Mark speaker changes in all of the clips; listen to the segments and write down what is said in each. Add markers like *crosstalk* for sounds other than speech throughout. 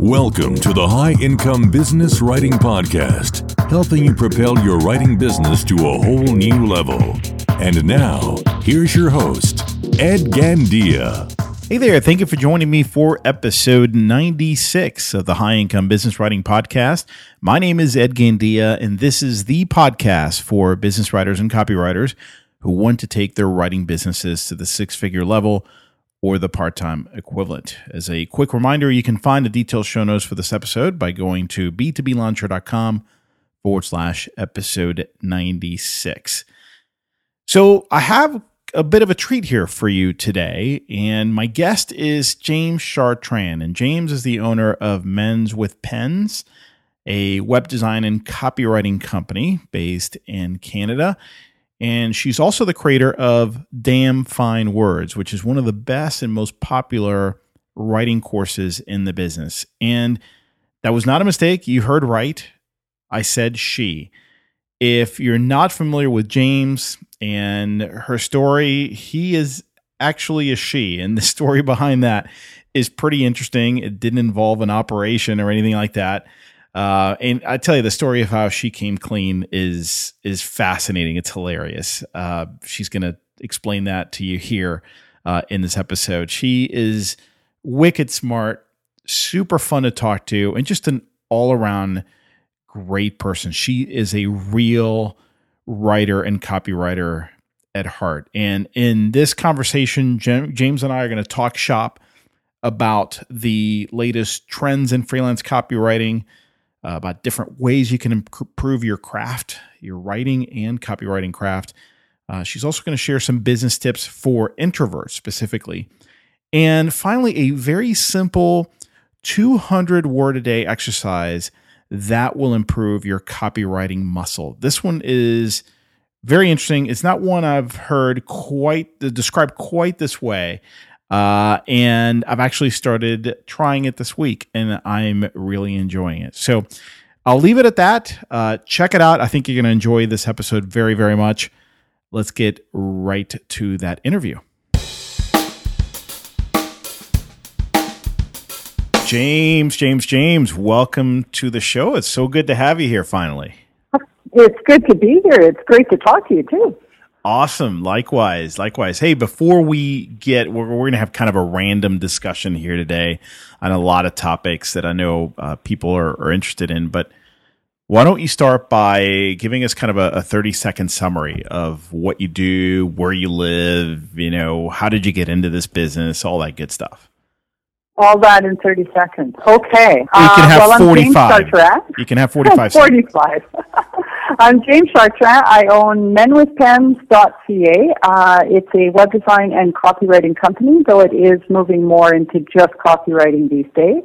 Speaker 1: Welcome to the High Income Business Writing Podcast, helping you propel your writing business to a whole new level. And now, here's your host, Ed Gandia.
Speaker 2: Hey there, thank you for joining me for episode 96 of the High Income Business Writing Podcast. My name is Ed Gandia, and this is the podcast for business writers and copywriters who want to take their writing businesses to the six figure level or the part time equivalent. As a quick reminder, you can find the detailed show notes for this episode by going to b2blauncher.com forward slash episode 96. So I have a bit of a treat here for you today, and my guest is James Chartrand. And James is the owner of Men's with Pens, a web design and copywriting company based in Canada. And she's also the creator of Damn Fine Words, which is one of the best and most popular writing courses in the business. And that was not a mistake. You heard right. I said she. If you're not familiar with James and her story, he is actually a she. And the *laughs* story behind that is pretty interesting. It didn't involve an operation or anything like that. Uh, and I tell you, the story of how she came clean is is fascinating. It's hilarious. Uh, she's going to explain that to you here uh, in this episode. She is wicked smart, super fun to talk to, and just an all around great person. She is a real writer and copywriter at heart. And in this conversation, James and I are going to talk shop about the latest trends in freelance copywriting uh, about different ways you can improve your craft, your writing and copywriting craft. Uh, she's also going to share some business tips for introverts specifically. And finally, a very simple 200 word a day exercise that will improve your copywriting muscle. This one is very interesting. It's not one I've heard quite described quite this way, uh, and I've actually started trying it this week and I'm really enjoying it. So I'll leave it at that. Uh, check it out. I think you're going to enjoy this episode very, very much. Let's get right to that interview. James, James, James, welcome to the show. It's so good to have you here finally.
Speaker 3: It's good to be here. It's great to talk to you too.
Speaker 2: Awesome. Likewise. Likewise. Hey, before we get, we're, we're going to have kind of a random discussion here today on a lot of topics that I know uh, people are, are, interested in. But why don't you start by giving us kind of a, a 30 second summary of what you do, where you live, you know, how did you get into this business, all that good stuff?
Speaker 3: All that in 30 seconds. Okay.
Speaker 2: You can have uh, well, 45. You can have *laughs* 45
Speaker 3: 45. *laughs* I'm James Chartrand. I own menwithpens.ca. Uh, it's a web design and copywriting company, though it is moving more into just copywriting these days.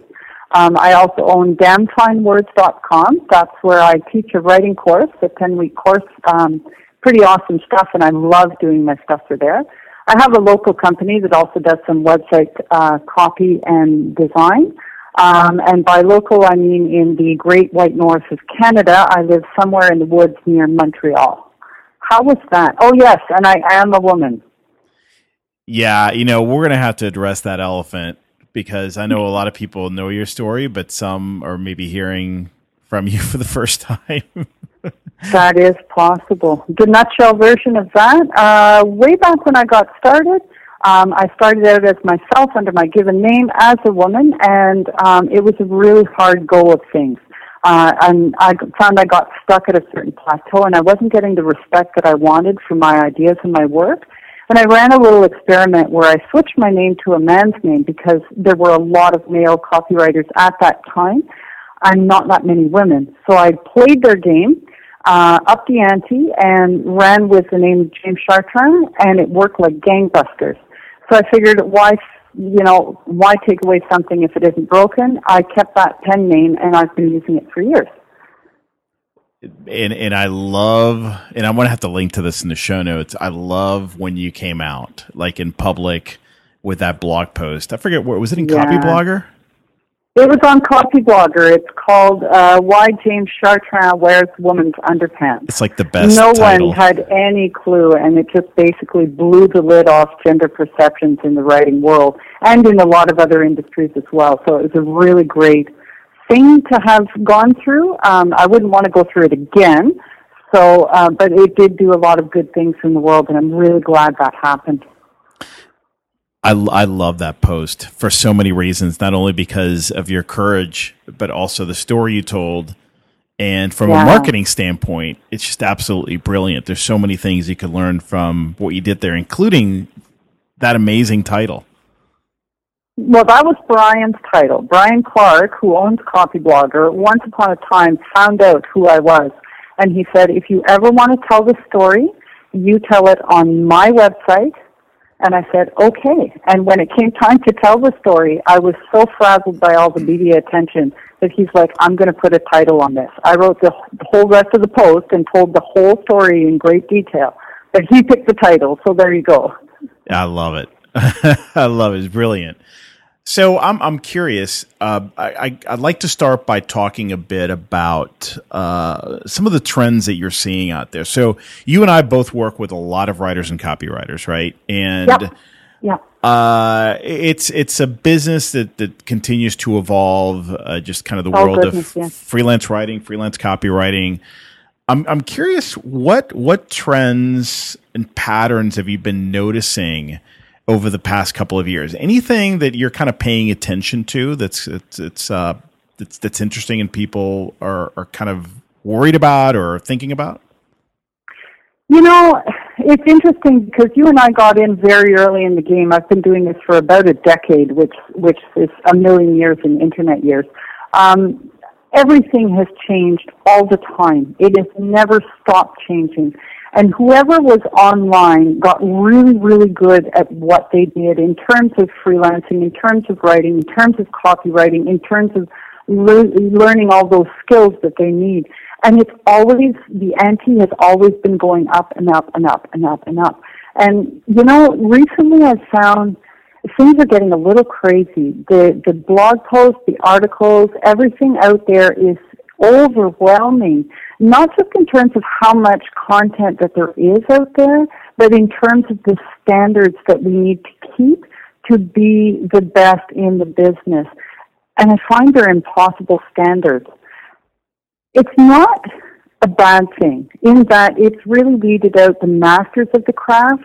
Speaker 3: Um, I also own damnfinewords.com. That's where I teach a writing course, a 10-week course. Um, pretty awesome stuff, and I love doing my stuff for there. I have a local company that also does some website uh, copy and design. Um, and by local, I mean in the Great White North of Canada. I live somewhere in the woods near Montreal. How was that? Oh, yes, and I am a woman.
Speaker 2: Yeah, you know, we're going to have to address that elephant because I know a lot of people know your story, but some are maybe hearing from you *laughs* for the first time.
Speaker 3: That is possible. The nutshell version of that, uh, way back when I got started, um, I started out as myself under my given name as a woman, and um, it was a really hard go of things. Uh, and I found I got stuck at a certain plateau, and I wasn't getting the respect that I wanted for my ideas and my work. And I ran a little experiment where I switched my name to a man's name because there were a lot of male copywriters at that time, and not that many women. So I played their game uh, up the ante and ran with the name James Chartrand, and it worked like gangbusters. So I figured, why, you know, why take away something if it isn't broken? I kept that pen name, and I've been using it for years.
Speaker 2: And and I love, and I'm gonna have to link to this in the show notes. I love when you came out, like in public, with that blog post. I forget what was it in yeah. Copyblogger.
Speaker 3: It was on Copyblogger. It's called uh, "Why James Chartrand Wears Woman's Underpants."
Speaker 2: It's like the best.
Speaker 3: No
Speaker 2: title.
Speaker 3: one had any clue, and it just basically blew the lid off gender perceptions in the writing world and in a lot of other industries as well. So it was a really great thing to have gone through. Um, I wouldn't want to go through it again. So, uh, but it did do a lot of good things in the world, and I'm really glad that happened.
Speaker 2: I, I love that post for so many reasons, not only because of your courage, but also the story you told. And from
Speaker 3: Yeah.
Speaker 2: a marketing standpoint, it's just absolutely brilliant. There's so many things you could learn from what you did there, including that amazing title.
Speaker 3: Well, that was Brian's title. Brian Clark, who owns Copyblogger, once upon a time found out who I was. And he said, if you ever want to tell the story, you tell it on my website. And I said, okay. And when it came time to tell the story, I was so frazzled by all the media attention that he's like, I'm going to put a title on this. I wrote the, whole rest of the post and told the whole story in great detail. But he picked the title, so there you go.
Speaker 2: I love it. *laughs* I love it. It's brilliant. So I'm I'm curious. Uh, I, I I'd like to start by talking a bit about uh, some of the trends that you're seeing out there. So you and I both work with a lot of writers and copywriters, right? And
Speaker 3: Yep. Yeah.
Speaker 2: uh, it's it's a business that that continues to evolve. Uh, just kind of the
Speaker 3: Oh,
Speaker 2: world
Speaker 3: goodness,
Speaker 2: of freelance writing, freelance copywriting. I'm I'm curious what what trends and patterns have you been noticing over the past couple of years? Anything that you're kind of paying attention to that's it's, it's uh that's that's interesting and people are are kind of worried about or thinking about?
Speaker 3: You know, it's interesting because you and I got in very early in the game. I've been doing this for about a decade, which which is a million years in internet years. Um, everything has changed all the time. It has never stopped changing. And whoever was online got really, really good at what they did in terms of freelancing, in terms of writing, in terms of copywriting, in terms of lear- learning all those skills that they need. And it's always, the ante has always been going up and up and up and up and up. And, you know, recently I've found things are getting a little crazy. The, the blog posts, the articles, everything out there is overwhelming, not just in terms of how much content that there is out there, but in terms of the standards that we need to keep to be the best in the business. And I find they're impossible standards. It's not a bad thing in that it's really weeded out the masters of the craft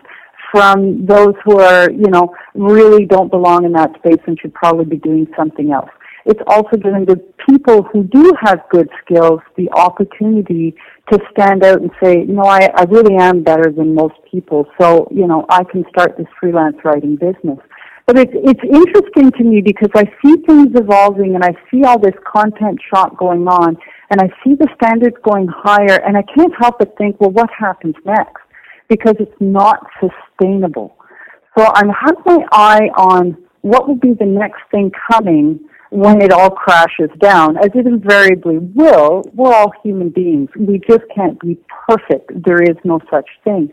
Speaker 3: from those who are, you know, really don't belong in that space and should probably be doing something else. It's also giving the people who do have good skills the opportunity to stand out and say, no, I, I really am better than most people, so, you know, I can start this freelance writing business. But it's, it's interesting to me because I see things evolving and I see all this content shot going on and I see the standards going higher and I can't help but think, well, what happens next? Because it's not sustainable. So I'm having my eye on what will be the next thing coming when it all crashes down, as it invariably will. We're all human beings. We just can't be perfect. There is no such thing.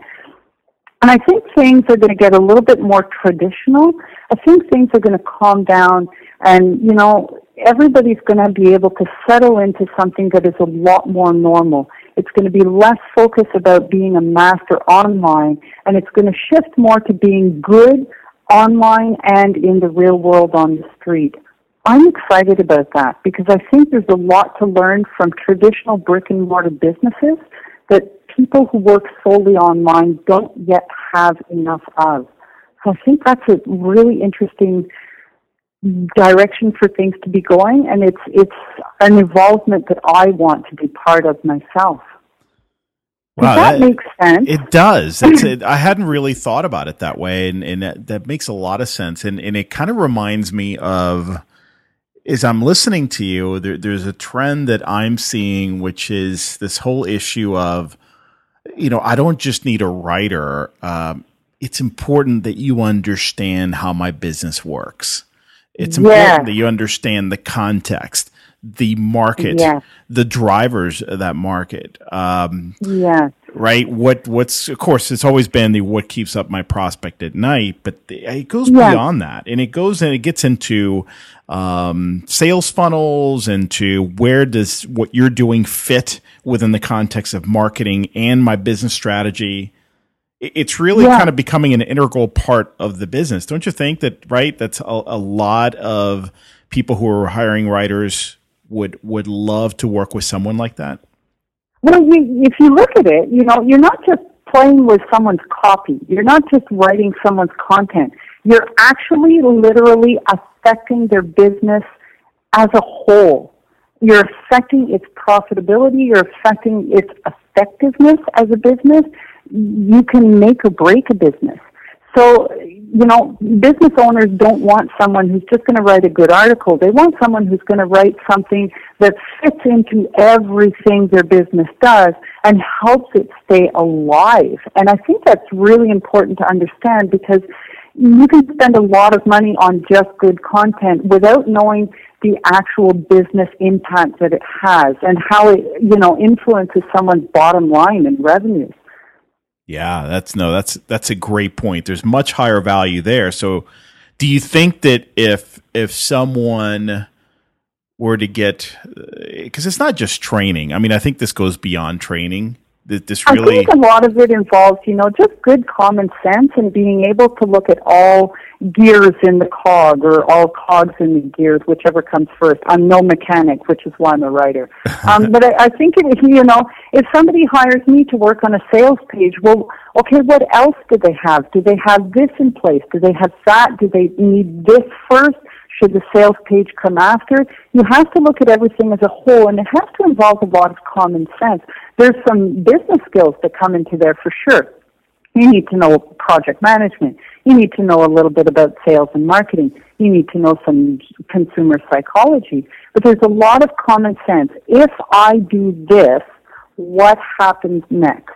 Speaker 3: And I think things are going to get a little bit more traditional. I think things are going to calm down and, you know, everybody's going to be able to settle into something that is a lot more normal. It's going to be less focus about being a master online and it's going to shift more to being good online and in the real world on the street. I'm excited about that because I think there's a lot to learn from traditional brick and mortar businesses that people who work solely online don't yet have enough of. So I think that's a really interesting direction for things to be going and it's it's an involvement that I want to be part of myself.
Speaker 2: Wow,
Speaker 3: that,
Speaker 2: that-
Speaker 3: make sense?
Speaker 2: It does. *laughs* It, I hadn't really thought about it that way, and, and that, that makes a lot of sense. And, and it kind of reminds me of, as I'm listening to you, there, there's a trend that I'm seeing, which is this whole issue of, you know, I don't just need a writer. Um, it's important that you understand how my business works. It's important
Speaker 3: Yeah.
Speaker 2: that you understand the context, the market,
Speaker 3: Yeah.
Speaker 2: the drivers of that market. Um,
Speaker 3: yeah.
Speaker 2: Right? What what's of course it's always been the what keeps up my prospect at night, but the, it goes
Speaker 3: Yeah.
Speaker 2: beyond that, and it goes and it gets into um, sales funnels, into where does what you're doing fit within the context of marketing and my business strategy. It's really
Speaker 3: Yeah.
Speaker 2: kind of becoming an integral part of the business, don't you think? That right? That's a, a lot of people who are hiring writers would would love to work with someone like that.
Speaker 3: Well, you, if you look at it, you know, you're not just playing with someone's copy. You're not just writing someone's content. You're actually literally affecting their business as a whole. You're affecting its profitability. You're affecting its effectiveness as a business. You can make or break a business. So, you know, business owners don't want someone who's just going to write a good article. They want someone who's going to write something that fits into everything their business does and helps it stay alive. And I think that's really important to understand because you can spend a lot of money on just good content without knowing the actual business impact that it has and how it, you know, influences someone's bottom line and revenues.
Speaker 2: Yeah, that's no, that's that's a great point. There's much higher value there. So, do you think that if if someone were to get uh, because it's not just training. I mean, I think this goes beyond training. This
Speaker 3: I think a lot of it involves, you know, just good common sense and being able to look at all gears in the cog or all cogs in the gears, whichever comes first. I'm no mechanic, which is why I'm a writer. *laughs* Um, but I, I think, it, you know, if somebody hires me to work on a sales page, well, okay, what else do they have? Do they have this in place? Do they have that? Do they need this first? Should the sales page come after? You have to look at everything as a whole, and it has to involve a lot of common sense. There's some business skills that come into there for sure. You need to know project management. You need to know a little bit about sales and marketing. You need to know some consumer psychology. But there's a lot of common sense. If I do this, what happens next?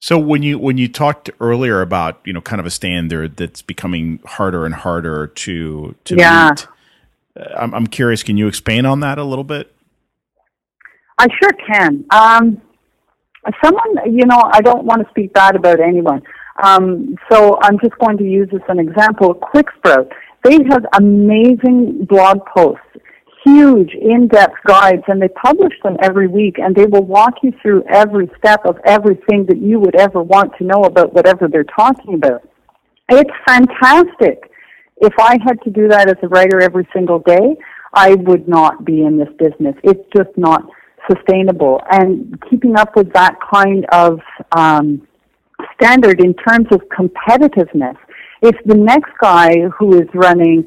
Speaker 2: So when you when you talked earlier about you know kind of a standard that's becoming harder and harder to to
Speaker 3: Yeah.
Speaker 2: meet, uh, I'm, I'm curious. Can you expand on that a little bit?
Speaker 3: I sure can. Um, someone, you know, I don't want to speak bad about anyone. Um, so I'm just going to use this as an example. QuickSprout. They have amazing blog posts, huge in-depth guides, and they publish them every week, and they will walk you through every step of everything that you would ever want to know about whatever they're talking about. It's fantastic. If I had to do that as a writer every single day, I would not be in this business. It's just not sustainable. And keeping up with that kind of um, standard in terms of competitiveness, if the next guy who is running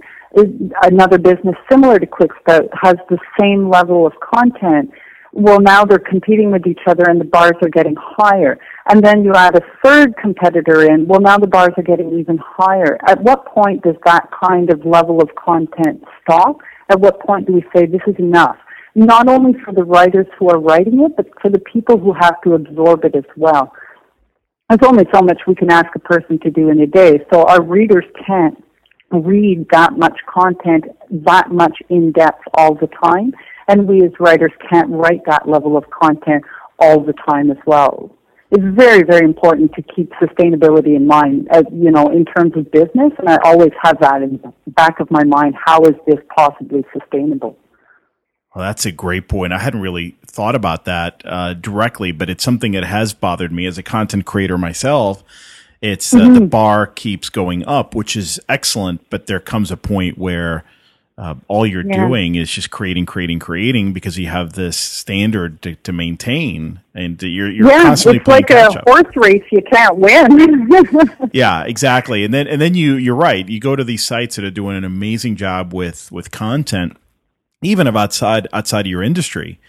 Speaker 3: another business similar to QuickSprout has the same level of content, well, now they're competing with each other and the bars are getting higher. And then you add a third competitor in, well, now the bars are getting even higher. At what point does that kind of level of content stop? At what point do we say this is enough? Not only for the writers who are writing it, but for the people who have to absorb it as well. There's only so much we can ask a person to do in a day, so our readers can't read that much content that much in depth all the time, and we as writers can't write that level of content all the time as well. It's very, very important to keep sustainability in mind, as you know, in terms of business, and I always have that in the back of my mind. How is this possibly sustainable?
Speaker 2: Well, that's a great point. I hadn't really thought about that uh, directly, but it's something that has bothered me as a content creator myself. It's uh, the bar keeps going up, which is excellent, but there comes a point where uh, all you're
Speaker 3: Yeah.
Speaker 2: doing is just creating, creating, creating because you have this standard to, to maintain, and you're you're
Speaker 3: yeah,
Speaker 2: constantly
Speaker 3: it's
Speaker 2: playing
Speaker 3: like
Speaker 2: catch
Speaker 3: a horse race; you can't win. *laughs*
Speaker 2: Yeah, exactly. And then and then you you're right. You go to these sites that are doing an amazing job with with content, even of outside outside of your industry.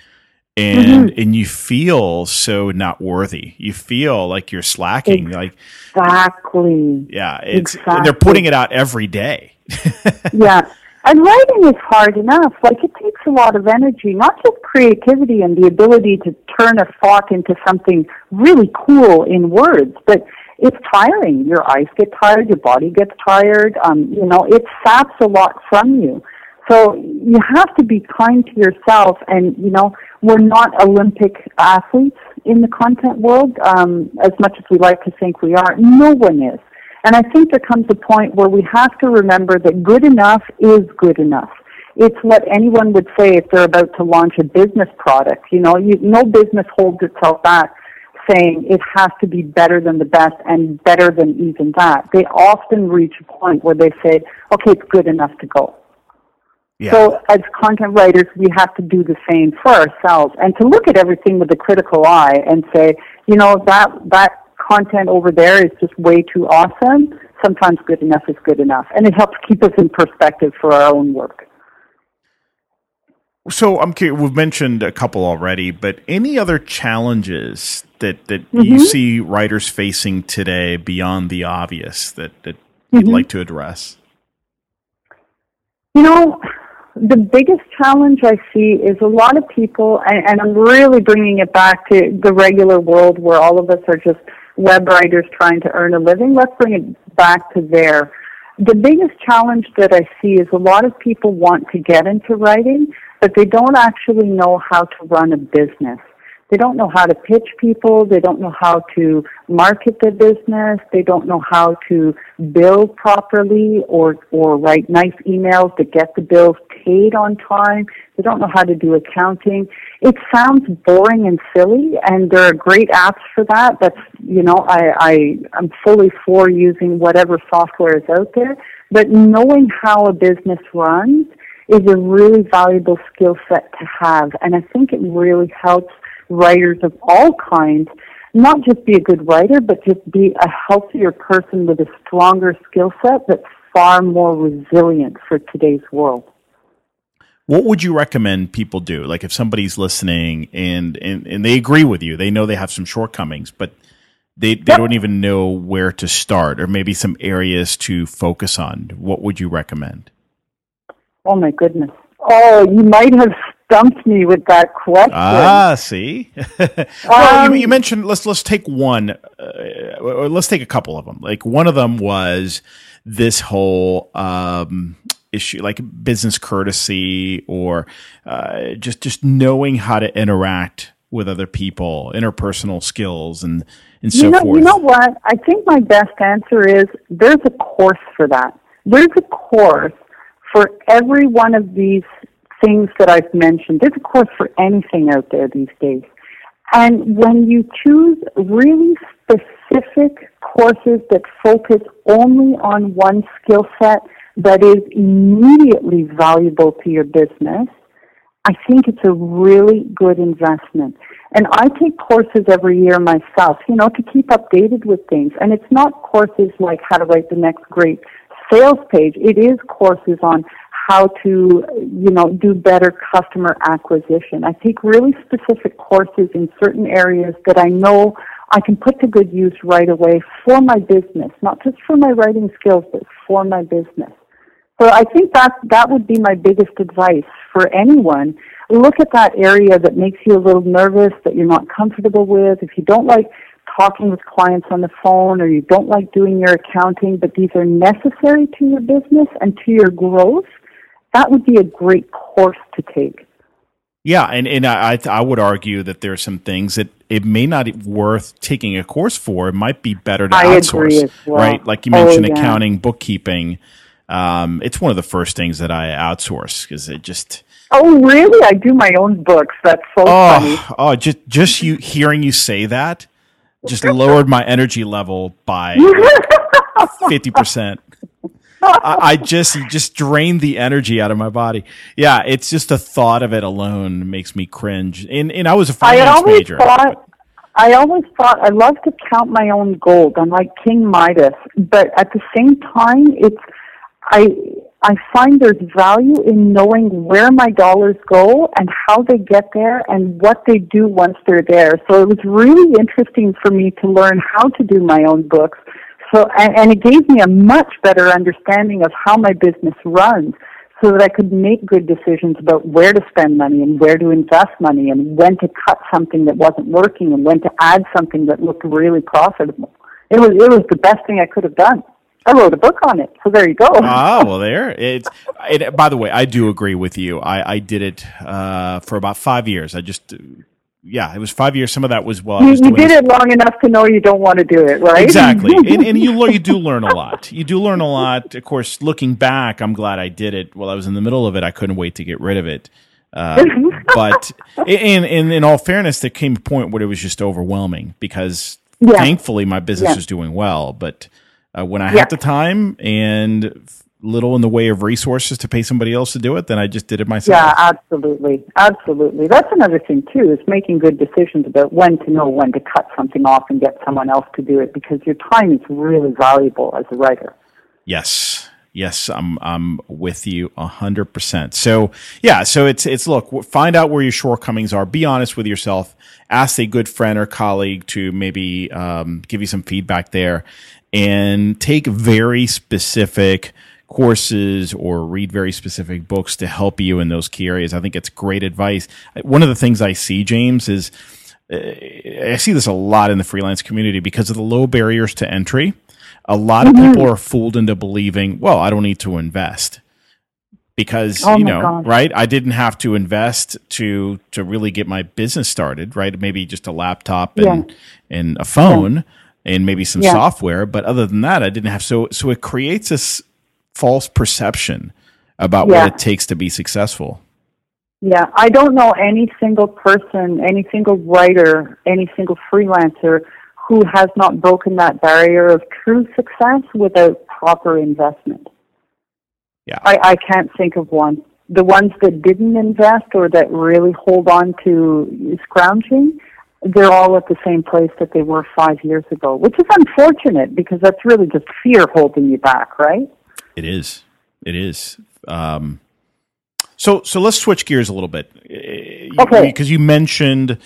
Speaker 2: And
Speaker 3: Mm-hmm.
Speaker 2: and you feel so not worthy. You feel like you're slacking. Like
Speaker 3: exactly.
Speaker 2: yeah, it's and they're putting it out every day. *laughs*
Speaker 3: yeah. And writing is hard enough. Like it takes a lot of energy, not just creativity and the ability to turn a thought into something really cool in words, but it's tiring. Your eyes get tired, your body gets tired. Um, you know, it saps a lot from you. So you have to be kind to yourself and, you know, we're not Olympic athletes in the content world, um, as much as we like to think we are. No one is. And I think there comes a point where we have to remember that good enough is good enough. It's what anyone would say if they're about to launch a business product. You know, you, no business holds itself back saying it has to be better than the best and better than even that. They often reach a point where they say, okay, it's good enough to go. Yeah. So as content writers, we have to do the same for ourselves and to look at everything with a critical eye and say, you know, that, that content over there is just way too awesome. Sometimes good enough is good enough. And it helps keep us in perspective for our own work.
Speaker 2: So I'm curious, we've mentioned a couple already, but any other challenges that, that mm-hmm. you see writers facing today beyond the obvious that, that you'd mm-hmm. like to address?
Speaker 3: You know, the biggest challenge I see is a lot of people, and, and I'm really bringing it back to the regular world where all of us are just web writers trying to earn a living. Let's bring it back to there. The biggest challenge that I see is a lot of people want to get into writing, but they don't actually know how to run a business. They don't know how to pitch people. They don't know how to market their business. They don't know how to bill properly or, or write nice emails to get the bills paid on time. They don't know how to do accounting. It sounds boring and silly and there are great apps for that. That's, you know, I, I, I'm fully for using whatever software is out there. But knowing how a business runs is a really valuable skill set to have. And I think it really helps writers of all kinds not just be a good writer, but just be a healthier person with a stronger skill set that's far more resilient for today's world.
Speaker 2: What would you recommend people do? Like if somebody's listening and, and, and they agree with you, they know they have some shortcomings, but they, they yep. don't even know where to start or maybe some areas to focus on. What would you recommend?
Speaker 3: Oh my goodness. Oh, you might have stumped me with that question.
Speaker 2: Ah, see. *laughs* well, um, you, you, mentioned let's let's take one, uh, or let's take a couple of them. Like one of them was this whole um, issue, like business courtesy, or uh, just just knowing how to interact with other people, interpersonal skills, and and so
Speaker 3: you know,
Speaker 2: forth.
Speaker 3: You know what? I think my best answer is there's a course for that. There's a course for every one of these things that I've mentioned. There's a course for anything out there these days. And when you choose really specific courses that focus only on one skill set that is immediately valuable to your business, I think it's a really good investment. And I take courses every year myself, you know, to keep updated with things. And it's not courses like how to write the next great sales page. It is courses on how to, you know, do better customer acquisition. I take really specific courses in certain areas that I know I can put to good use right away for my business, not just for my writing skills, but for my business. So I think that that would be my biggest advice for anyone. Look at that area that makes you a little nervous, that you're not comfortable with. If you don't like talking with clients on the phone or you don't like doing your accounting, but these are necessary to your business and to your growth, that would be a great course to take.
Speaker 2: Yeah, and, and I I would argue that there are some things that it may not be worth taking a course for. It might be better to
Speaker 3: I
Speaker 2: outsource,
Speaker 3: well.
Speaker 2: right? Like you mentioned, oh, yeah. accounting, bookkeeping. Um, it's one of the first things that I outsource because it just.
Speaker 3: Oh really? I do my own books. That's so
Speaker 2: oh,
Speaker 3: funny.
Speaker 2: Oh, just just you hearing you say that just lowered my energy level by *laughs* fifty percent. I, I, just just drained the energy out of my body. Yeah, it's just the thought of it alone makes me cringe. And and I was a finance
Speaker 3: I always
Speaker 2: major.
Speaker 3: Thought, I always thought I love to count my own gold. I'm like King Midas, but at the same time, it's I I find there's value in knowing where my dollars go and how they get there and what they do once they're there. So it was really interesting for me to learn how to do my own books so, and, and it gave me a much better understanding of how my business runs so that I could make good decisions about where to spend money and where to invest money and when to cut something that wasn't working and when to add something that looked really profitable. It was, it was the best thing I could have done. I wrote a book on it, so there you go. *laughs*
Speaker 2: ah, well, there. It's. It, by the way, I do agree with you. I, I did it uh, for about five years. I just yeah, it was five years. Some of that was well,
Speaker 3: You,
Speaker 2: was
Speaker 3: you did
Speaker 2: this-
Speaker 3: it long enough to know you don't want to do it, right?
Speaker 2: exactly *laughs* and, and you learn you do learn a lot you do learn a lot of course looking back i'm glad i did it while i was in the middle of it i couldn't wait to get rid of it uh, *laughs* but in, in in all fairness there came a point where it was just overwhelming because
Speaker 3: Yeah.
Speaker 2: thankfully my business
Speaker 3: Yeah.
Speaker 2: was doing well but uh, when i
Speaker 3: Yeah.
Speaker 2: had the time and little in the way of resources to pay somebody else to do it then i just did it myself
Speaker 3: Yeah, absolutely. Absolutely. That's another thing too, is making good decisions about when to know when to cut something off and get someone else to do it because your time is really valuable as a writer.
Speaker 2: Yes. Yes, I'm I'm with you hundred percent. So yeah, so it's it's look, find out where your shortcomings are. Be honest with yourself. Ask a good friend or colleague to maybe um, give you some feedback there, and take very specific courses or read very specific books to help you in those key areas. I think it's great advice. One of the things I see, James, is uh, I see this a lot in the freelance community because of the low barriers to entry. A lot of people are fooled into believing, well, I don't need to invest because
Speaker 3: Oh
Speaker 2: you know, right? I didn't have to invest to to really get my business started, right? Maybe just a laptop and and a phone and maybe some
Speaker 3: Yeah.
Speaker 2: software, but other than that, I didn't have so so it creates this false perception about
Speaker 3: Yeah.
Speaker 2: what it takes to be successful.
Speaker 3: Yeah, I don't know any single person, any single writer, any single freelancer who has not broken that barrier of true success without proper investment.
Speaker 2: Yeah.
Speaker 3: I, I can't think of one. The ones that didn't invest or that really hold on to scrounging, they're all at the same place that they were five years ago, which is unfortunate because that's really just fear holding you back, right?
Speaker 2: It is. It is. Um, so so let's switch gears a little bit.
Speaker 3: Okay.
Speaker 2: Because you mentioned,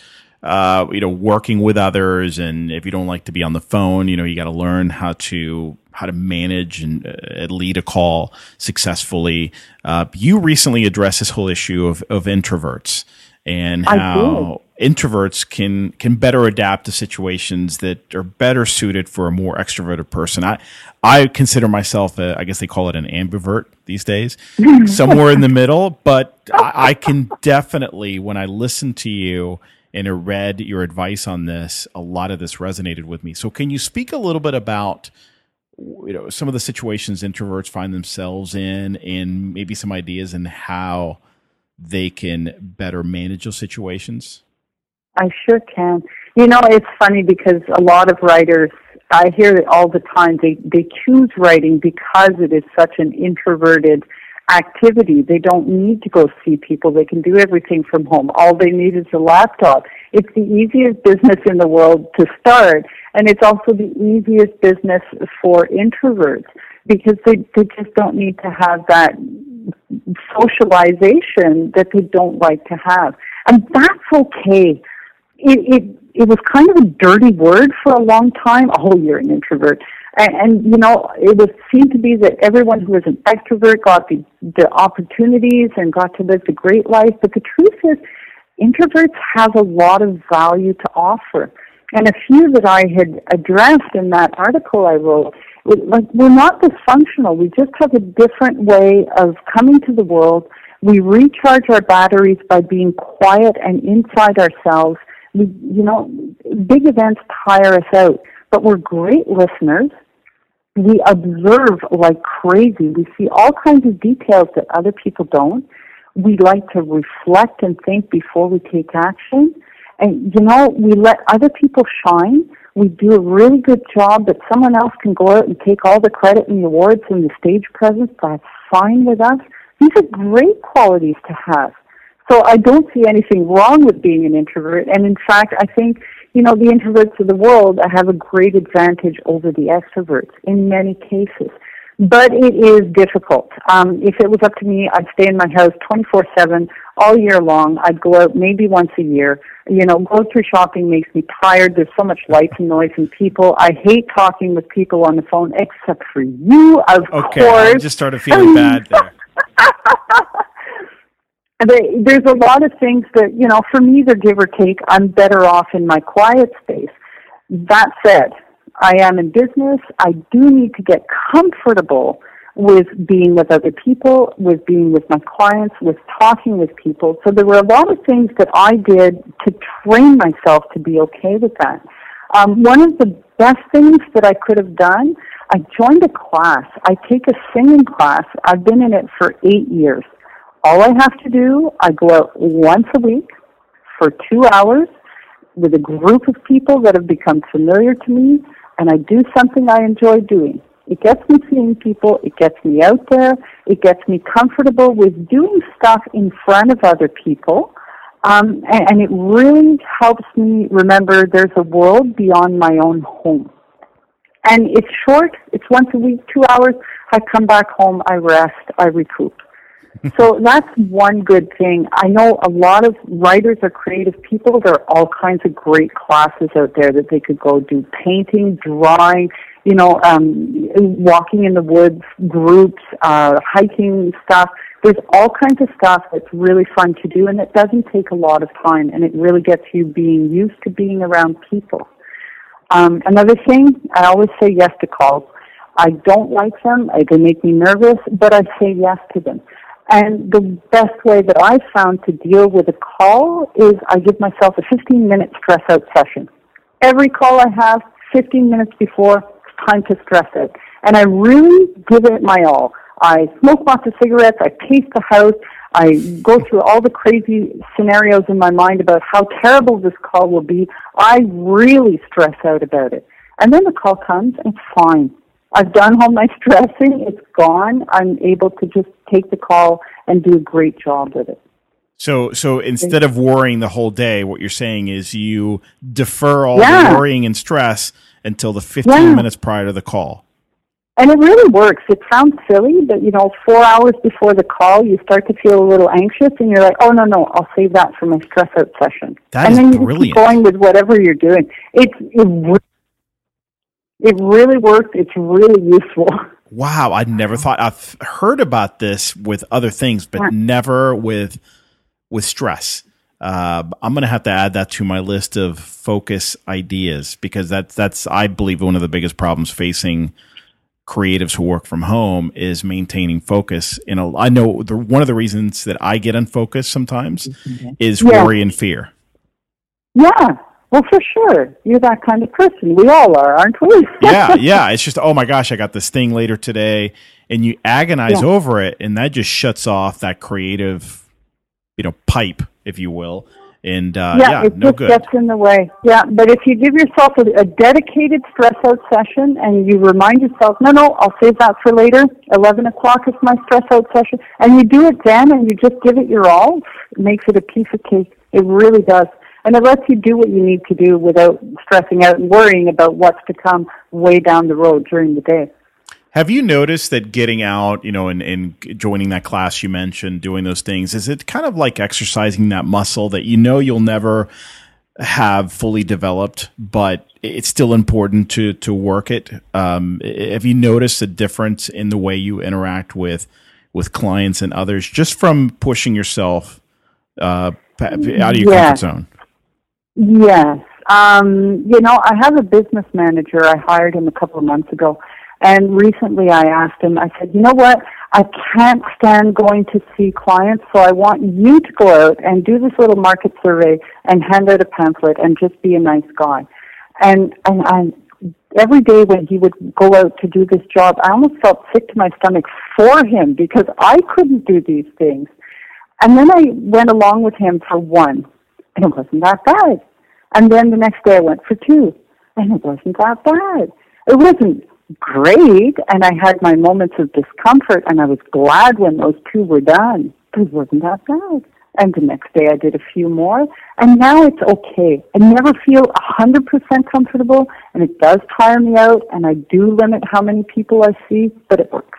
Speaker 2: uh, you know, working with others, and if you don't like to be on the phone, you know, you got to learn how to how to manage and uh, lead a call successfully. Uh, you recently addressed this whole issue of of introverts and how introverts can can better adapt to situations that are better suited for a more extroverted person. I I consider myself, a, I guess they call it an ambivert these days, *laughs* somewhere in the middle. But I, I can definitely, when I listen to you and I read your advice on this, a lot of this resonated with me. So, can you speak a little bit about? You know some of the situations introverts find themselves in, and maybe some ideas and how they can better manage those situations.
Speaker 3: I sure can. You know, it's funny because a lot of writers, I hear it all the time, they, they choose writing because it is such an introverted activity. They don't need to go see people. They can do everything from home. All they need is a laptop. It's the easiest business in the world to start, and it's also the easiest business for introverts because they, they just don't need to have that socialization that they don't like to have. And that's okay. It, it, it was kind of a dirty word for a long time. Oh, you're an introvert. And, and you know, it was seemed to be that everyone who was an extrovert got the, the opportunities and got to live the great life. But the truth is, introverts have a lot of value to offer. And a few that I had addressed in that article I wrote, like we're not dysfunctional. We just have a different way of coming to the world. We recharge our batteries by being quiet and inside ourselves. We, you know, big events tire us out, but we're great listeners. We observe like crazy. We see all kinds of details that other people don't. We like to reflect and think before we take action. And, you know, we let other people shine. We do a really good job, but someone else can go out and take all the credit and the awards and the stage presence. That's fine with us. These are great qualities to have. So I don't see anything wrong with being an introvert. And in fact, I think, you know, the introverts of the world have a great advantage over the extroverts in many cases. But it is difficult. Um, if it was up to me, I'd stay in my house 24-7 all year long. I'd go out maybe once a year. You know, grocery shopping makes me tired. There's so much lights and noise and people. I hate talking with people on the phone except for you, of
Speaker 2: Okay,
Speaker 3: course.
Speaker 2: I just started feeling bad there. *laughs*
Speaker 3: They, there's a lot of things that, you know, for me, they're give or take. I'm better off in my quiet space. That said, I am in business. I do need to get comfortable with being with other people, with being with my clients, with talking with people. So there were a lot of things that I did to train myself to be okay with that. Um, one of the best things that I could have done, I joined a class. I take a singing class. I've been in it for eight years. All I have to do, I go out once a week for two hours with a group of people that have become familiar to me, and I do something I enjoy doing. It gets me seeing people, it gets me out there, it gets me comfortable with doing stuff in front of other people, um, and, and it really helps me remember there's a world beyond my own home. And it's short, it's once a week, two hours. I come back home, I rest, I recoup *laughs* so that's one good thing. I know a lot of writers are creative people. There are all kinds of great classes out there that they could go do painting, drawing, you know, um, walking in the woods, groups, uh, hiking stuff. There's all kinds of stuff that's really fun to do and it doesn't take a lot of time and it really gets you being used to being around people. Um, another thing, I always say yes to calls. I don't like them. They make me nervous, but I say yes to them. And the best way that I've found to deal with a call is I give myself a 15 minute stress out session. Every call I have, 15 minutes before, it's time to stress out. And I really give it my all. I smoke lots of cigarettes, I pace the house, I go through all the crazy scenarios in my mind about how terrible this call will be. I really stress out about it. And then the call comes and it's fine. I've done all my stressing. It's gone. I'm able to just take the call and do a great job with it.
Speaker 2: So, so instead of worrying the whole day, what you're saying is you defer all yeah. the worrying and stress until the 15 yeah. minutes prior to the call.
Speaker 3: And it really works. It sounds silly, but you know, four hours before the call, you start to feel a little anxious, and you're like, "Oh no, no, I'll save that for my stress out session."
Speaker 2: That
Speaker 3: and then you
Speaker 2: brilliant.
Speaker 3: keep going with whatever you're doing. It's it it really works. It's really useful. *laughs*
Speaker 2: Wow, I never thought I've heard about this with other things, but yeah. never with with stress. Uh, I'm going to have to add that to my list of focus ideas because that's that's I believe one of the biggest problems facing creatives who work from home is maintaining focus. In a, I know the, one of the reasons that I get unfocused sometimes mm-hmm. is yeah. worry and fear.
Speaker 3: Yeah, well, for sure. You're that kind of person. We all are, aren't we? *laughs*
Speaker 2: yeah, yeah. It's just, oh my gosh, I got this thing later today. And you agonize yeah. over it, and that just shuts off that creative, you know, pipe, if you will. And uh, yeah, yeah,
Speaker 3: it
Speaker 2: no
Speaker 3: just
Speaker 2: good.
Speaker 3: gets in the way. Yeah, but if you give yourself a, a dedicated stress out session and you remind yourself, no, no, I'll save that for later. Eleven o'clock is my stress out session, and you do it then, and you just give it your all. It makes it a piece of cake. It really does and it lets you do what you need to do without stressing out and worrying about what's to come way down the road during the day.
Speaker 2: Have you noticed that getting out, you know, and, and joining that class you mentioned, doing those things, is it kind of like exercising that muscle that you know you'll never have fully developed, but it's still important to to work it. Um, have you noticed a difference in the way you interact with with clients and others just from pushing yourself uh, out of your yeah. comfort zone?
Speaker 3: Yes. Um, you know, I have a business manager. I hired him a couple of months ago. And recently I asked him, I said, you know what? I can't stand going to see clients, so I want you to go out and do this little market survey and hand out a pamphlet and just be a nice guy. And, and I, every day when he would go out to do this job, I almost felt sick to my stomach for him because I couldn't do these things. And then I went along with him for one, and it wasn't that bad. And then the next day I went for two, and it wasn't that bad. It wasn't great, and I had my moments of discomfort, and I was glad when those two were done. But it wasn't that bad. And the next day I did a few more, and now it's okay. I never feel a 100% comfortable, and it does tire me out, and I do limit how many people I see, but it works.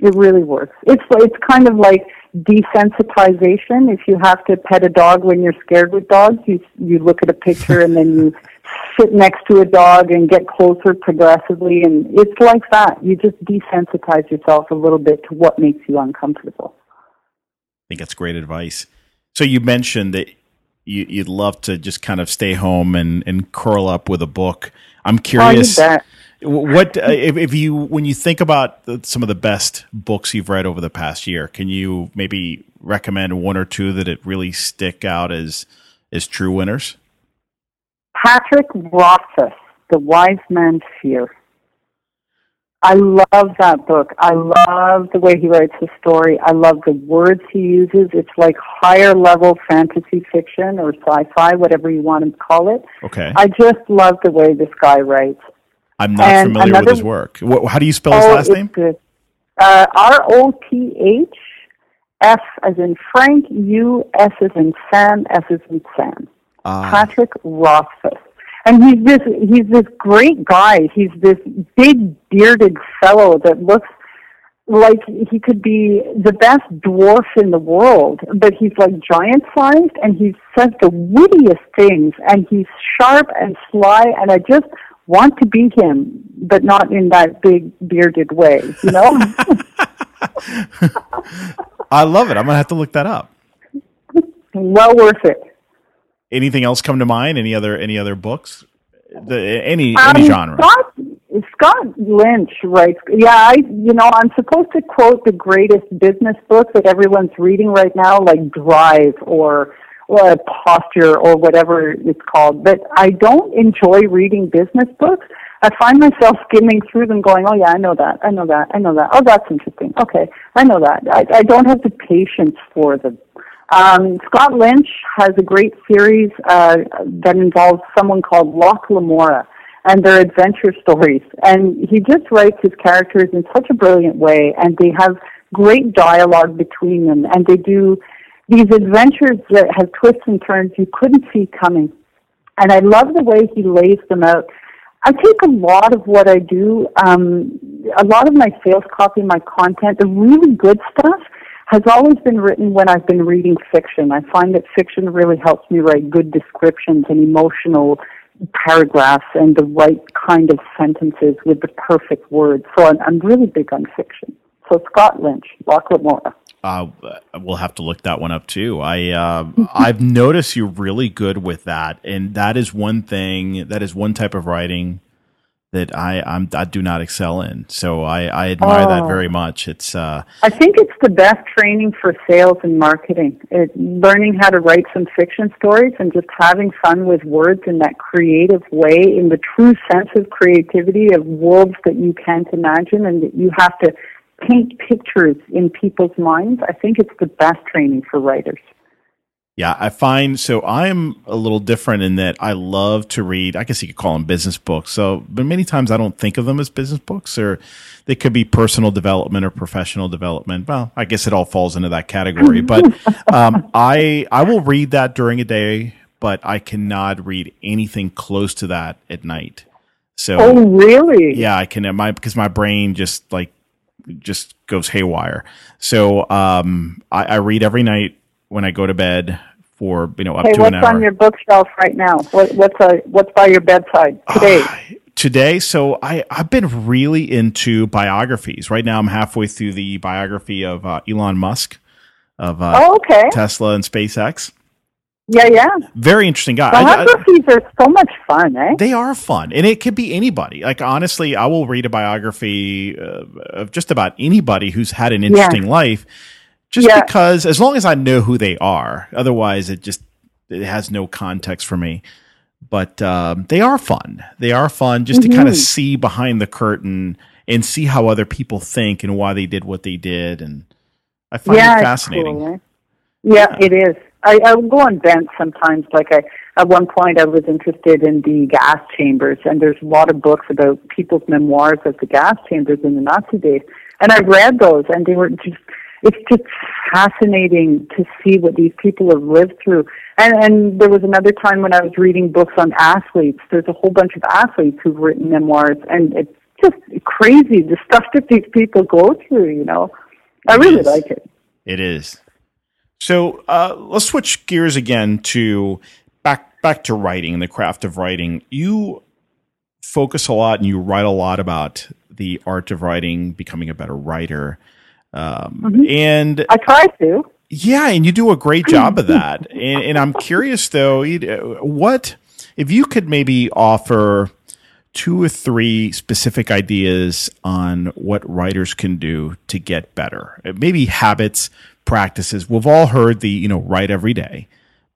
Speaker 3: It really works. It's it's kind of like desensitization. If you have to pet a dog when you're scared with dogs, you you look at a picture and then you *laughs* sit next to a dog and get closer progressively, and it's like that. You just desensitize yourself a little bit to what makes you uncomfortable.
Speaker 2: I think that's great advice. So you mentioned that you, you'd love to just kind of stay home and, and curl up with a book. I'm oh, curious.
Speaker 3: Oh,
Speaker 2: what uh, if, if you when you think about the, some of the best books you've read over the past year, can you maybe recommend one or two that it really stick out as as true winners?
Speaker 3: Patrick Rothfuss, The Wise Man's Fear. I love that book. I love the way he writes the story. I love the words he uses. It's like higher level fantasy fiction or sci-fi, whatever you want to call it.
Speaker 2: Okay.
Speaker 3: I just love the way this guy writes.
Speaker 2: I'm not
Speaker 3: And
Speaker 2: familiar
Speaker 3: another-
Speaker 2: with his work. What, how do you spell his
Speaker 3: oh,
Speaker 2: last name?
Speaker 3: Uh, R O T H F as in Frank, U S as in Sam, S as in Sam.
Speaker 2: Ah,
Speaker 3: Patrick Rothfuss. And he's this he's this great guy. He's this big bearded fellow that looks like he could be the best dwarf in the world, but he's like giant sized and he says the wittiest things and he's sharp and sly and I just want to be him, but not in that big bearded way, you know? *laughs*
Speaker 2: I love it. I'm gonna have to look that up.
Speaker 3: well worth it.
Speaker 2: Anything else come to mind? Any other any other books? The, any any
Speaker 3: Um,
Speaker 2: genre?
Speaker 3: Scott, Scott Lynch writes. Yeah, I you know I'm supposed to quote the greatest business book that everyone's reading right now, like Drive or or Posture or whatever it's called. But I don't enjoy reading business books. I find myself skimming through them, going, "Oh yeah, I know that. I know that. I know that. Oh, that's interesting. Okay, I know that." I, I don't have the patience for them. Um, Scott Lynch has a great series uh, that involves someone called Locke Lamora and their adventure stories. And he just writes his characters in such a brilliant way, and they have great dialogue between them, and they do these adventures that have twists and turns you couldn't see coming. And I love the way he lays them out. I take a lot of what I do, um, a lot of my sales copy, my content, the really good stuff has always been written when I've been reading fiction. I find that fiction really helps me write good descriptions and emotional paragraphs and the right kind of sentences with the perfect words. So I'm, I'm really big on fiction. So Scott Lynch, Locke Lamora.
Speaker 2: Uh, we'll have to look that one up too. I uh, I've noticed you're really good with that, and that is one thing. That is one type of writing that I I'm, I do not excel in. So I, I admire that
Speaker 3: Oh.
Speaker 2: very much. It's uh,
Speaker 3: I think it's the best training for sales and marketing. It, learning how to write some fiction stories and just having fun with words in that creative way, in the true sense of creativity of worlds that you can't imagine and that you have to paint pictures in people's minds. I think it's the best training for writers.
Speaker 2: Yeah, I find so I'm a little different in that I love to read. I guess you could call them business books. So, but many times I don't think of them as business books, or they could be personal development or professional development. Well, I guess it all falls into that category. But *laughs* um, I I will read that during a day, but I cannot read anything close to that at night. So
Speaker 3: Oh, really?
Speaker 2: yeah, I can my because my brain just like just goes haywire. So um, I, I read every night when I go to bed for you know up
Speaker 3: Hey,
Speaker 2: to an hour.
Speaker 3: What's on your bookshelf right now? What, what's uh, what's by your bedside today?
Speaker 2: Today, so I I've been really into biographies. Right now, I'm halfway through the biography of uh, Elon Musk of uh,
Speaker 3: oh, okay.
Speaker 2: Tesla and SpaceX.
Speaker 3: Yeah, yeah.
Speaker 2: Very interesting guy. I- I-
Speaker 3: Biographies are so much fun, eh?
Speaker 2: They are fun, and it could be anybody. Like honestly, I will read a biography uh, of just about anybody who's had an interesting life, just
Speaker 3: Yeah.
Speaker 2: because as long as I know who they are. Otherwise, it just it has no context for me. But um, they are fun. They are fun just to
Speaker 3: Mm-hmm.
Speaker 2: kind of see behind the curtain and see how other people think and why they did what they did, and I find
Speaker 3: yeah,
Speaker 2: it fascinating.
Speaker 3: cool, eh? Yeah, it is. I, I would go on bents sometimes. Like I, at one point, I was interested in the gas chambers, and there's a lot of books about people's memoirs of the gas chambers in the Nazi days. And I read those, and they were just. It's just fascinating to see what these people have lived through. And and there was another time when I was reading books on athletes. There's a whole bunch of athletes who've written memoirs, and it's just crazy the stuff that these people go through. You know, I really like it.
Speaker 2: It is. So uh, let's switch gears again to back back to writing and the craft of writing. You focus a lot and you write a lot about the art of writing, becoming a better writer, um, and
Speaker 3: I try to.
Speaker 2: yeah, and you do a great *laughs* job of that. And, and I'm curious though, what if you could maybe offer two or three specific ideas on what writers can do to get better. Maybe habits, practices. We've all heard the, you know, write every day.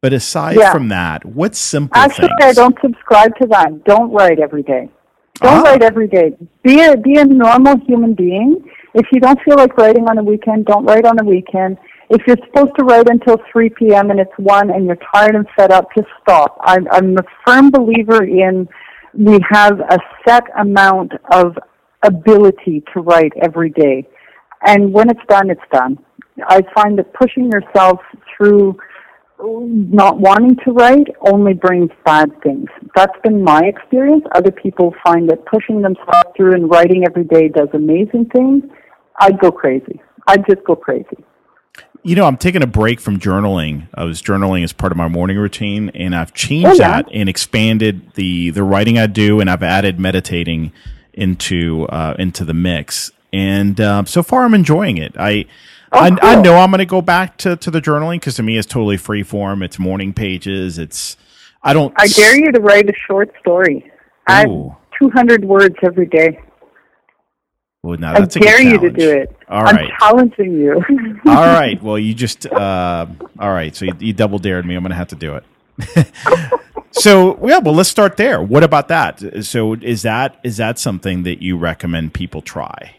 Speaker 2: But aside yeah. from that, what simple
Speaker 3: Actually,
Speaker 2: things?
Speaker 3: I don't subscribe to that. Don't write every day. Don't ah. write every day. Be a, be a normal human being. If you don't feel like writing on a weekend, don't write on a weekend. If you're supposed to write until 3 p.m. and it's 1 and you're tired and fed up, just stop. I'm, I'm a firm believer in we have a set amount of ability to write every day. And when it's done, it's done. I find that pushing yourself through not wanting to write only brings bad things. That's been my experience. Other people find that pushing themselves through and writing every day does amazing things. I'd go crazy. I'd just go crazy.
Speaker 2: You know, I'm taking a break from journaling. I was journaling as part of my morning routine, and I've changed oh, yeah. that and expanded the the writing I do, and I've added meditating into uh, into the mix. And uh, so far, I'm enjoying it. I oh, I, cool. I, know I'm going to go back to to the journaling because to me, it's totally free form. It's morning pages. It's I don't.
Speaker 3: I dare you to write a short story. I 200 words every day.
Speaker 2: Well, now that's
Speaker 3: I dare you to do it.
Speaker 2: All right.
Speaker 3: I'm challenging you. *laughs*
Speaker 2: all right. *laughs* Well, you just uh, all right. So you, you double dared me. I'm going to have to do it. *laughs* so yeah, well, let's start there. What about that? So is that is that something that you recommend people try?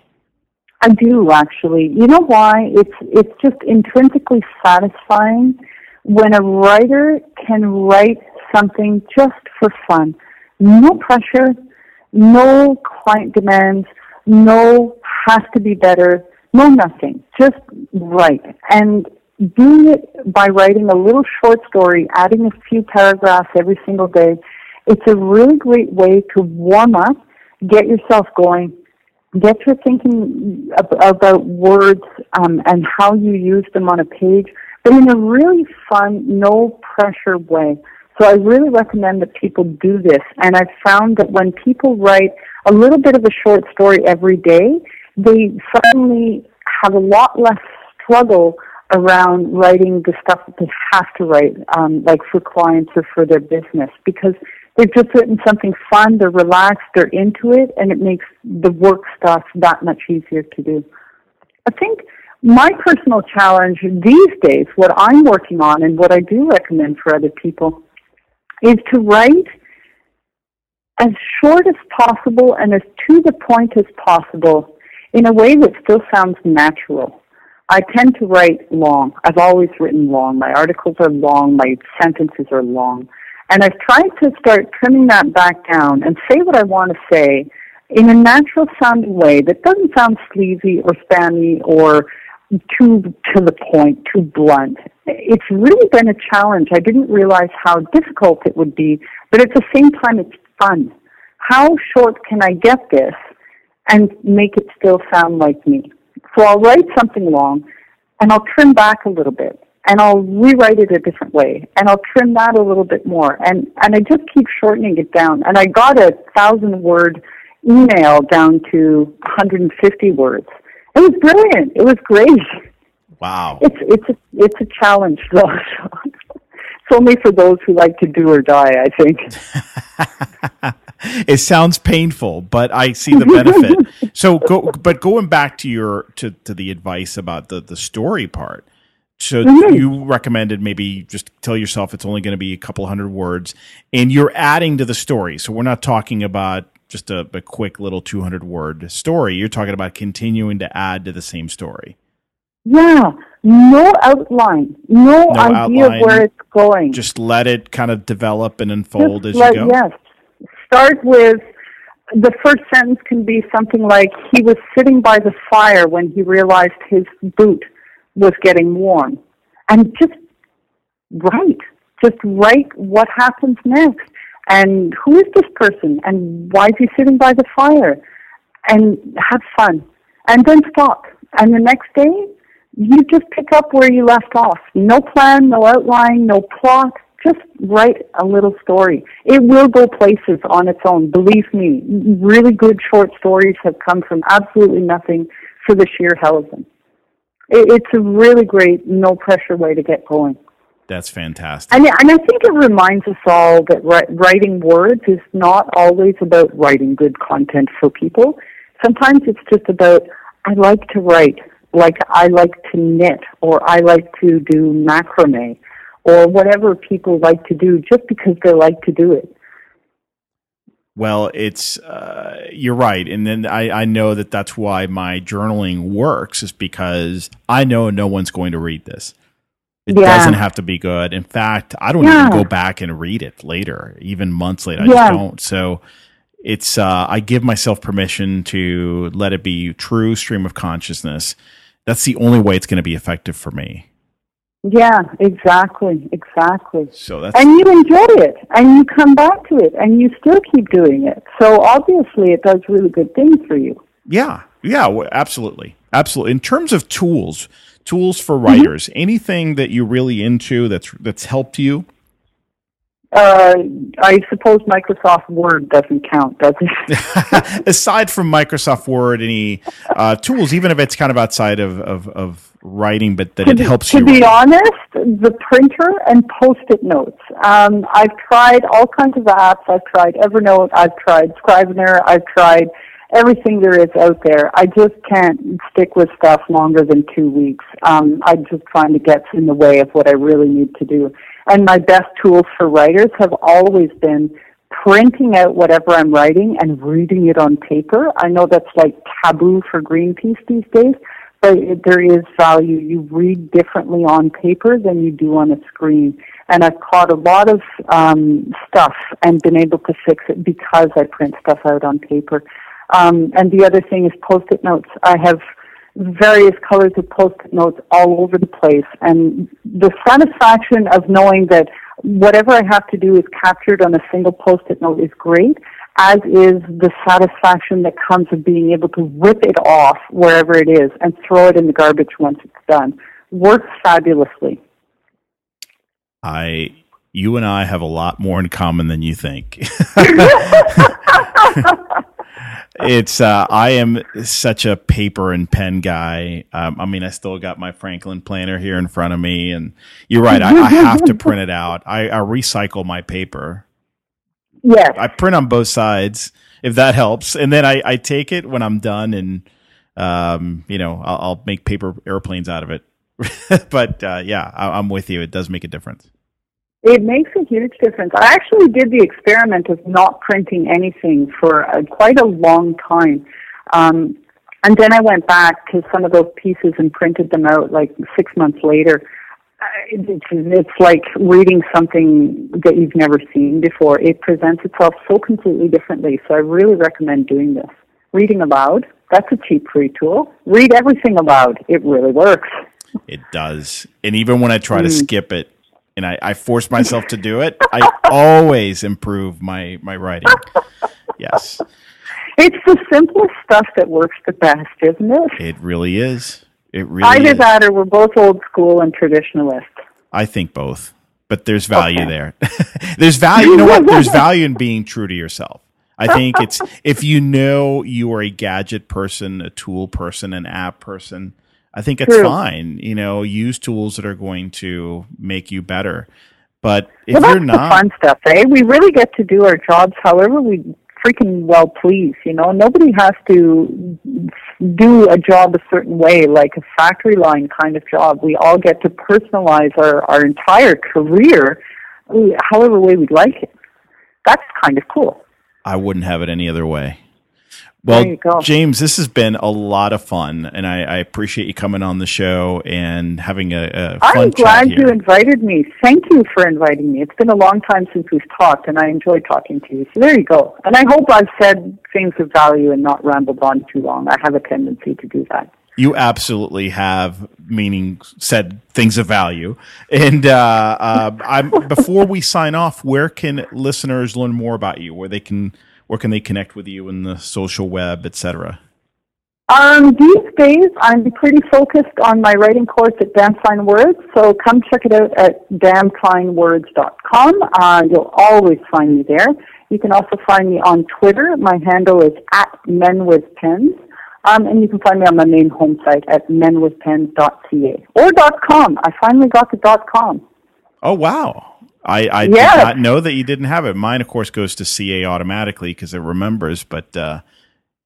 Speaker 3: I do actually. You know why? It's it's just intrinsically satisfying when a writer can write something just for fun. No pressure, no client demands no has to be better, no nothing. Just write. And doing it by writing a little short story, adding a few paragraphs every single day, it's a really great way to warm up, get yourself going, get your thinking about words um, and how you use them on a page, but in a really fun, no pressure way. So I really recommend that people do this. And I've found that when people write a little bit of a short story every day, they suddenly have a lot less struggle around writing the stuff that they have to write, um, like for clients or for their business, because they've just written something fun, they're relaxed, they're into it, and it makes the work stuff that much easier to do. I think my personal challenge these days, what I'm working on and what I do recommend for other people, is to write as short as possible and as to the point as possible in a way that still sounds natural. I tend to write long. I've always written long. My articles are long. My sentences are long. And I've tried to start trimming that back down and say what I want to say in a natural sounding way that doesn't sound sleazy or spammy or too to the point, too blunt. It's really been a challenge. I didn't realize how difficult it would be, but at the same time, it's fun. How short can I get this and make it still sound like me? So I'll write something long and I'll trim back a little bit and I'll rewrite it a different way and I'll trim that a little bit more and, and I just keep shortening it down. And I got a thousand word email down to 150 words. It was brilliant. It was great.
Speaker 2: Wow.
Speaker 3: It's, it's, a, it's a challenge though. it's only for those who like to do or die, I think. *laughs*
Speaker 2: it sounds painful, but I see the benefit. *laughs* so go, but going back to your to, to the advice about the the story part. So mm-hmm. you recommended maybe just tell yourself it's only going to be a couple hundred words, and you're adding to the story. So we're not talking about just a, a quick little 200 word story. You're talking about continuing to add to the same story.
Speaker 3: Yeah, no outline, no, no idea outline, where it's going.
Speaker 2: Just let it kind of develop and unfold just as let, you go.
Speaker 3: Yes, start with the first sentence can be something like he was sitting by the fire when he realized his boot was getting warm and just write just write what happens next. And who is this person? And why is he sitting by the fire? And have fun. And then stop. And the next day you just pick up where you left off. No plan no outline no plot. Just write a little story. It will go places on its own. Believe me, really good short stories have come from absolutely nothing for the sheer hell of them. It's a really great, no pressure way to get going.
Speaker 2: That's fantastic.
Speaker 3: And, and I think it reminds us all that writing words is not always about writing good content for people. Sometimes it's just about, I like to write, like I like to knit, or I like to do macrame, or whatever people like to do just because they like to do it.
Speaker 2: Well, it's uh, you're right, and then I, I know that that's why my journaling works is because I know no one's going to read this. It yeah. doesn't have to be good. In fact, I don't yeah. even go back and read it later, even months later. I yeah. just don't. So it's uh, I give myself permission to let it be true stream of consciousness. That's the only way it's going to be effective for me.
Speaker 3: Yeah, exactly, exactly.
Speaker 2: So that's
Speaker 3: and you enjoy it, and you come back to it, and you still keep doing it. So obviously, it does really good things for you.
Speaker 2: Yeah, yeah, absolutely, absolutely. In terms of tools, tools for writers, mm-hmm. anything that you're really into that's that's helped you.
Speaker 3: Uh, I suppose Microsoft Word doesn't count, does it? *laughs*
Speaker 2: Aside from Microsoft Word, any uh, tools, even if it's kind of outside of, of, of writing, but that to it
Speaker 3: be,
Speaker 2: helps
Speaker 3: to
Speaker 2: you.
Speaker 3: To be
Speaker 2: write.
Speaker 3: honest, the printer and post-it notes. Um, I've tried all kinds of apps. I've tried Evernote. I've tried Scrivener. I've tried everything there is out there. I just can't stick with stuff longer than two weeks. Um, I just find it gets in the way of what I really need to do. And my best tools for writers have always been printing out whatever I'm writing and reading it on paper. I know that's like taboo for Greenpeace these days, but there is value. You read differently on paper than you do on a screen. And I've caught a lot of um, stuff and been able to fix it because I print stuff out on paper. Um, and the other thing is post-it notes. I have various colors of post-it notes all over the place, and the satisfaction of knowing that whatever I have to do is captured on a single post-it note is great, as is the satisfaction that comes of being able to rip it off wherever it is and throw it in the garbage once it's done. Works fabulously.
Speaker 2: I you and I have a lot more in common than you think. *laughs* it's uh, I am such a paper and pen guy. Um, I mean, I still got my Franklin planner here in front of me, and you're right. I, I have to print it out. I, I, recycle my paper.
Speaker 3: Yes,
Speaker 2: I print on both sides if that helps, and then I, I take it when I'm done, and um, you know, I'll, I'll, make paper airplanes out of it. *laughs* but uh, yeah, I, I'm with you. It does make a difference.
Speaker 3: It makes a huge difference. I actually did the experiment of not printing anything for a, quite a long time. Um, and then I went back to some of those pieces and printed them out like six months later. It's, it's like reading something that you've never seen before. It presents itself so completely differently. So I really recommend doing this. Reading aloud, that's a cheap free tool. Read everything aloud. It really works.
Speaker 2: It does. And even when I try mm. to skip it, and I, I force myself to do it, I always improve my, my writing. Yes.
Speaker 3: It's the simplest stuff that works the best, isn't it?
Speaker 2: It really is. It really
Speaker 3: Either
Speaker 2: is.
Speaker 3: that or we're both old school and traditionalist.
Speaker 2: I think both. But there's value okay. there. *laughs* there's value. You know what? There's *laughs* value in being true to yourself. I think it's *laughs* if you know you are a gadget person, a tool person, an app person, I think it's True. fine. You know, use tools that are going to make you better. But if
Speaker 3: well,
Speaker 2: you're not
Speaker 3: fun stuff, eh? We really get to do our jobs however we freaking well pleased, You know, nobody has to do a job a certain way, like a factory line kind of job. We all get to personalize our our entire career, however way we'd like it. That's kind of cool.
Speaker 2: I wouldn't have it any other way. Well, James, this has been a lot of fun, and I, I, appreciate you coming on the show and having a, a fun
Speaker 3: I'm glad
Speaker 2: you
Speaker 3: invited me. Thank you for inviting me. It's been a long time since we've talked, and I enjoy talking to you. So there you go. And I hope I've said things of value and not rambled on too long. I have a tendency to do that.
Speaker 2: You absolutely have, meaning said things of value. And uh, uh, I'm, before we sign off, where can listeners learn more about you? Where they can where can they connect with you in the social web, etc.?
Speaker 3: Um, these days, I'm pretty focused on my writing course at Damn Fine Words, so come check it out at damnfinewords.com. Uh, you'll always find me there. You can also find me on Twitter. My handle is at menwithpens. Um, and you can find me on my main home site at menwithpens.ca or .com. I finally got the .com.
Speaker 2: Oh wow. I, I
Speaker 3: Yes.
Speaker 2: did not know that you didn't have it. Mine, of course, goes to CA automatically because it remembers. But uh,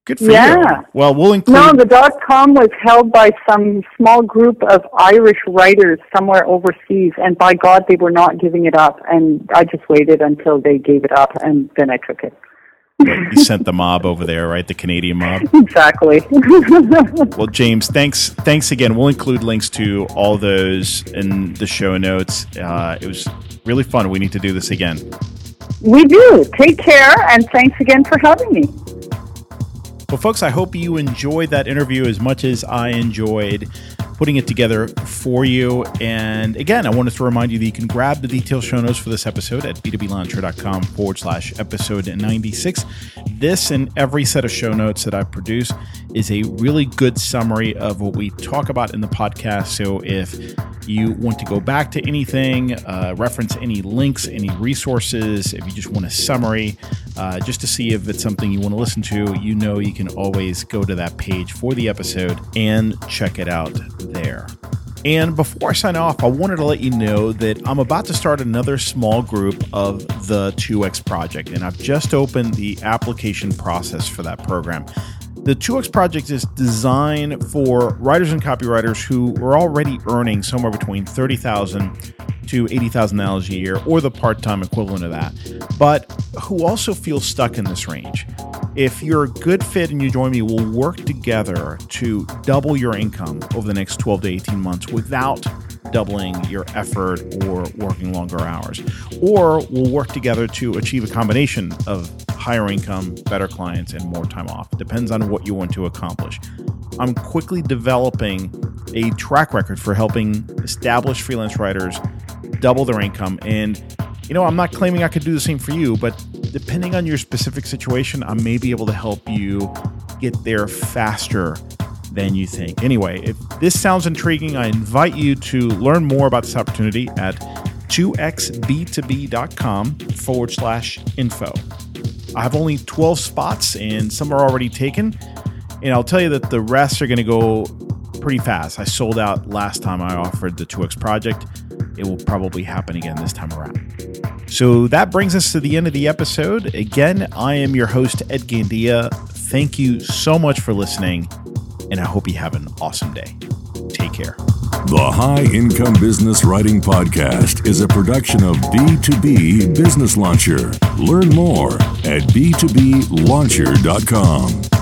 Speaker 2: good for you. Well, we'll include.
Speaker 3: No, the dot com was held by some small group of Irish writers somewhere overseas, and by God, they were not giving it up. And I just waited until they gave it up, and then I took it.
Speaker 2: You sent the mob over there, right? The Canadian mob.
Speaker 3: Exactly. *laughs*
Speaker 2: Well, James, thanks. Thanks again. We'll include links to all those in the show notes. Uh, it was really fun. We need to do this again.
Speaker 3: we do. Take care, and thanks again for having me.
Speaker 2: Well, folks, I hope you enjoyed that interview as much as I enjoyed putting it together for you. And again, I wanted to remind you that you can grab the detailed show notes for this episode at b2blauncher.com forward slash episode 96. This and every set of show notes that I produce is a really good summary of what we talk about in the podcast. So if you want to go back to anything, uh, reference any links, any resources, if you just want a summary, uh, just to see if it's something you want to listen to, you know you can always go to that page for the episode and check it out there. And before I sign off, I wanted to let you know that I'm about to start another small group of the 2X project, and I've just opened the application process for that program. The 2X project is designed for writers and copywriters who are already earning somewhere between 30,000 to $80,000 a year or the part-time equivalent of that, but who also feel stuck in this range. If you're a good fit and you join me, we'll work together to double your income over the next 12 to 18 months without doubling your effort or working longer hours. Or we'll work together to achieve a combination of higher income, better clients, and more time off. Depends on what you want to accomplish. I'm quickly developing a track record for helping established freelance writers double their income. And, you know, I'm not claiming I could do the same for you, but depending on your specific situation, I may be able to help you get there faster than you think. Anyway, if this sounds intriguing, I invite you to learn more about this opportunity at 2xb2b.com forward slash info. I have only 12 spots and some are already taken. And I'll tell you that the rest are going to go pretty fast. I sold out last time I offered the 2X project. It will probably happen again this time around. So that brings us to the end of the episode. Again, I am your host, Ed Gandia. Thank you so much for listening, and I hope you have an awesome day. Take care.
Speaker 1: The High Income Business Writing Podcast is a production of B2B Business Launcher. Learn more at b2blauncher.com.